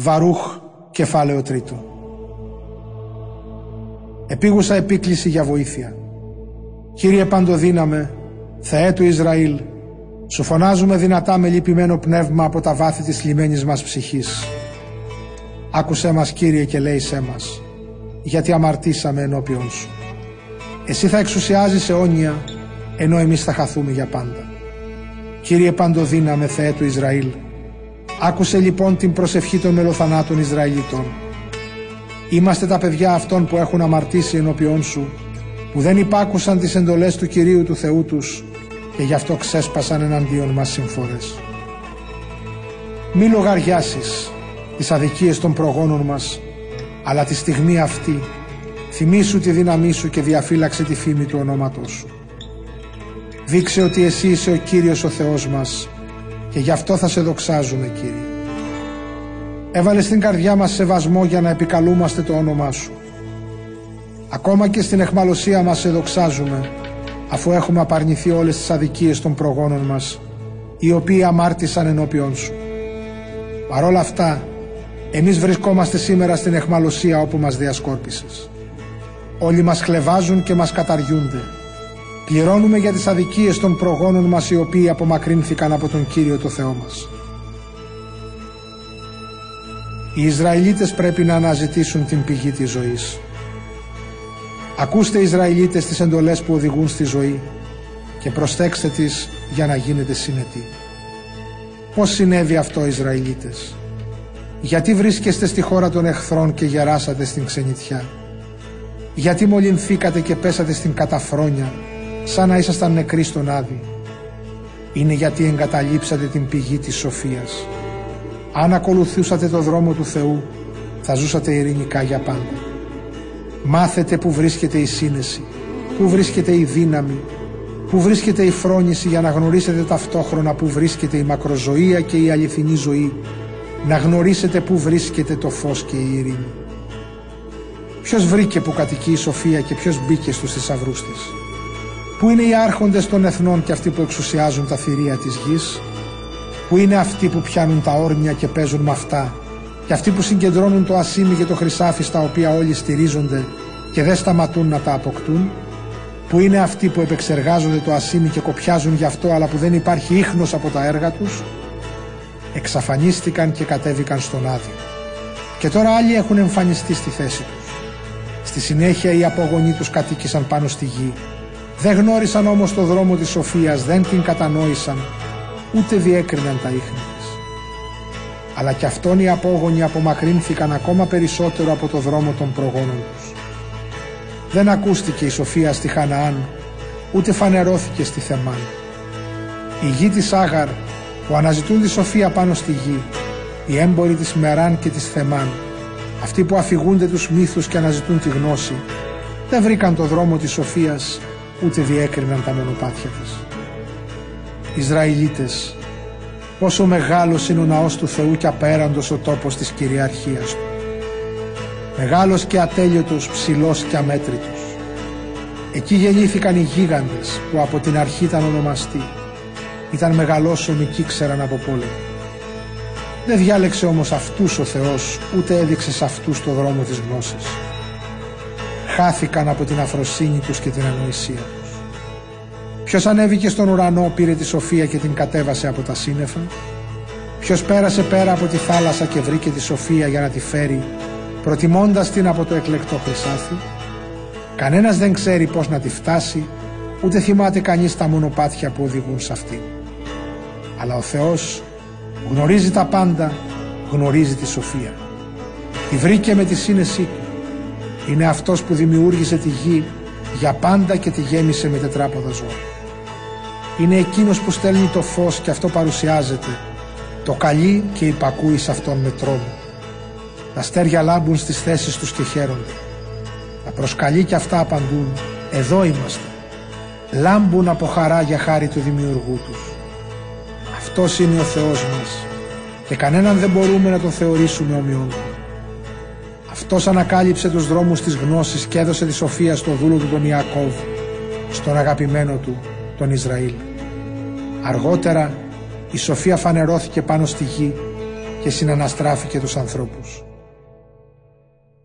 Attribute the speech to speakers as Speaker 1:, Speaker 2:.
Speaker 1: Βαρούχ, κεφάλαιο τρίτο. Επίγουσα επίκληση για βοήθεια. Κύριε Παντοδύναμε, Θεέ του Ισραήλ, σου φωνάζουμε δυνατά με λυπημένο πνεύμα από τα βάθη της λιμένης μας ψυχής. Άκουσέ μας Κύριε και λέησέ μας, γιατί αμαρτήσαμε ενώπιον σου. Εσύ θα εξουσιάζεις αιώνια, ενώ εμείς θα χαθούμε για πάντα. Κύριε Παντοδύναμε Θεέ του Ισραήλ, άκουσε λοιπόν την προσευχή των μελοθανάτων Ισραηλιτών. Είμαστε τα παιδιά αυτών που έχουν αμαρτήσει ενώπιόν σου, που δεν υπάκουσαν τις εντολές του Κυρίου του Θεού τους και γι' αυτό ξέσπασαν εναντίον μας συμφορές. Μη λογαριάσεις τις αδικίες των προγόνων μας, αλλά τη στιγμή αυτή θυμήσου τη δύναμή σου και διαφύλαξε τη φήμη του ονόματός σου. Δείξε ότι εσύ είσαι ο Κύριος ο Θεός μας και γι' αυτό θα σε δοξάζουμε Κύριε. Έβαλε στην καρδιά μας σεβασμό για να επικαλούμαστε το όνομά σου. Ακόμα και στην εχμαλωσία μας σε δοξάζουμε αφού έχουμε απαρνηθεί όλες τις αδικίες των προγόνων μας οι οποίοι αμάρτησαν ενώπιον σου. Παρόλα αυτά, εμείς βρισκόμαστε σήμερα στην εχμαλωσία όπου μας διασκόρπισες. Όλοι μας χλεβάζουν και μας καταργούνται Πληρώνουμε για τις αδικίες των προγόνων μας οι οποίοι απομακρύνθηκαν από τον Κύριο το Θεό μας. Οι Ισραηλίτες πρέπει να αναζητήσουν την πηγή της ζωής. Ακούστε Ισραηλίτες τις εντολές που οδηγούν στη ζωή και προσθέξτε τις για να γίνετε συνετοί. Πώς συνέβη αυτό Ισραηλίτες; Γιατί βρίσκεστε στη χώρα των εχθρών και γεράσατε στην ξενιτιά; Γιατί μολυνθήκατε και πέσατε στην καταφρόνια; Σαν να ήσασταν νεκροί στον Άδη. Είναι γιατί εγκαταλείψατε την πηγή της σοφίας. Αν ακολουθούσατε το δρόμο του Θεού, θα ζούσατε ειρηνικά για πάντα. Μάθετε που βρίσκεται η σύνεση, που βρίσκεται η δύναμη, που βρίσκεται η φρόνηση για να γνωρίσετε ταυτόχρονα που βρίσκεται η μακροζωία και η αληθινή ζωή, να γνωρίσετε που βρίσκεται το φως και η ειρήνη. Ποιος βρήκε που κατοικεί η σοφία και ποιος μπήκε στους θησαυρούς της; Πού είναι οι άρχοντες των εθνών και αυτοί που εξουσιάζουν τα θηρία της γης; Πού είναι αυτοί που πιάνουν τα όρνια και παίζουν με αυτά; Και αυτοί που συγκεντρώνουν το ασίμι και το χρυσάφι στα οποία όλοι στηρίζονται και δεν σταματούν να τα αποκτούν; Που είναι αυτοί που επεξεργάζονται το ασίμι και κοπιάζουν γι' αυτό αλλά που δεν υπάρχει ίχνος από τα έργα τους; Εξαφανίστηκαν και κατέβηκαν στον Άδη. Και τώρα άλλοι έχουν εμφανιστεί στη θέση τους. Στη συνέχεια οι απόγονοί τους κατοίκησαν πάνω στη γη δεν γνώρισαν όμως το δρόμο της σοφίας, δεν την κατανόησαν, ούτε διέκριναν τα ίχνη της. Αλλά κι αυτόν οι απόγονοι απομακρύνθηκαν ακόμα περισσότερο από το δρόμο των προγόνων τους. Δεν ακούστηκε η σοφία στη Χαναάν, ούτε φανερώθηκε στη Θεμάν. Η γη της Άγαρ που αναζητούν τη σοφία πάνω στη γη, οι έμποροι της Μεράν και της Θεμάν, αυτοί που αφηγούνται τους μύθους και αναζητούν τη γνώση, δεν βρήκαν το δρόμο της σοφίας ούτε διέκριναν τα μονοπάτια της. Ισραηλίτες, πόσο μεγάλος είναι ο ναός του Θεού και απέραντος ο τόπος της κυριαρχίας του. Μεγάλος και ατέλειωτος, ψηλός και αμέτρητος. Εκεί γεννήθηκαν οι γίγαντες που από την αρχή ήταν ονομαστοί. Ήταν μεγαλόσωμοι και ήξεραν από πόλεμο. Δεν διάλεξε όμως αυτούς ο Θεός, ούτε έδειξε σε αυτούς το δρόμο της γνώσης χάθηκαν από την αφροσύνη τους και την ανοησία τους. Ποιος ανέβηκε στον ουρανό, πήρε τη σοφία και την κατέβασε από τα σύννεφα. Ποιος πέρασε πέρα από τη θάλασσα και βρήκε τη σοφία για να τη φέρει, προτιμώντας την από το εκλεκτό χρυσάφι. Κανένας δεν ξέρει πώς να τη φτάσει, ούτε θυμάται κανείς τα μονοπάτια που οδηγούν σε αυτή. Αλλά ο Θεός γνωρίζει τα πάντα, γνωρίζει τη σοφία. Τη βρήκε με τη σύνεσή του είναι αυτός που δημιούργησε τη γη για πάντα και τη γέμισε με τετράποδα ζώα. Είναι εκείνος που στέλνει το φως και αυτό παρουσιάζεται. Το καλεί και υπακούει σε αυτόν με τρόμο. Τα αστέρια λάμπουν στις θέσεις τους και χαίρονται. Τα προσκαλεί και αυτά απαντούν. Εδώ είμαστε. Λάμπουν από χαρά για χάρη του δημιουργού τους. Αυτός είναι ο Θεός μας και κανέναν δεν μπορούμε να τον θεωρήσουμε ομοιόν αυτός ανακάλυψε τους δρόμους της γνώσης και έδωσε τη σοφία στο δούλο του τον Ιακώβ, στον αγαπημένο του τον Ισραήλ. Αργότερα η σοφία φανερώθηκε πάνω στη γη και συναναστράφηκε τους ανθρώπους.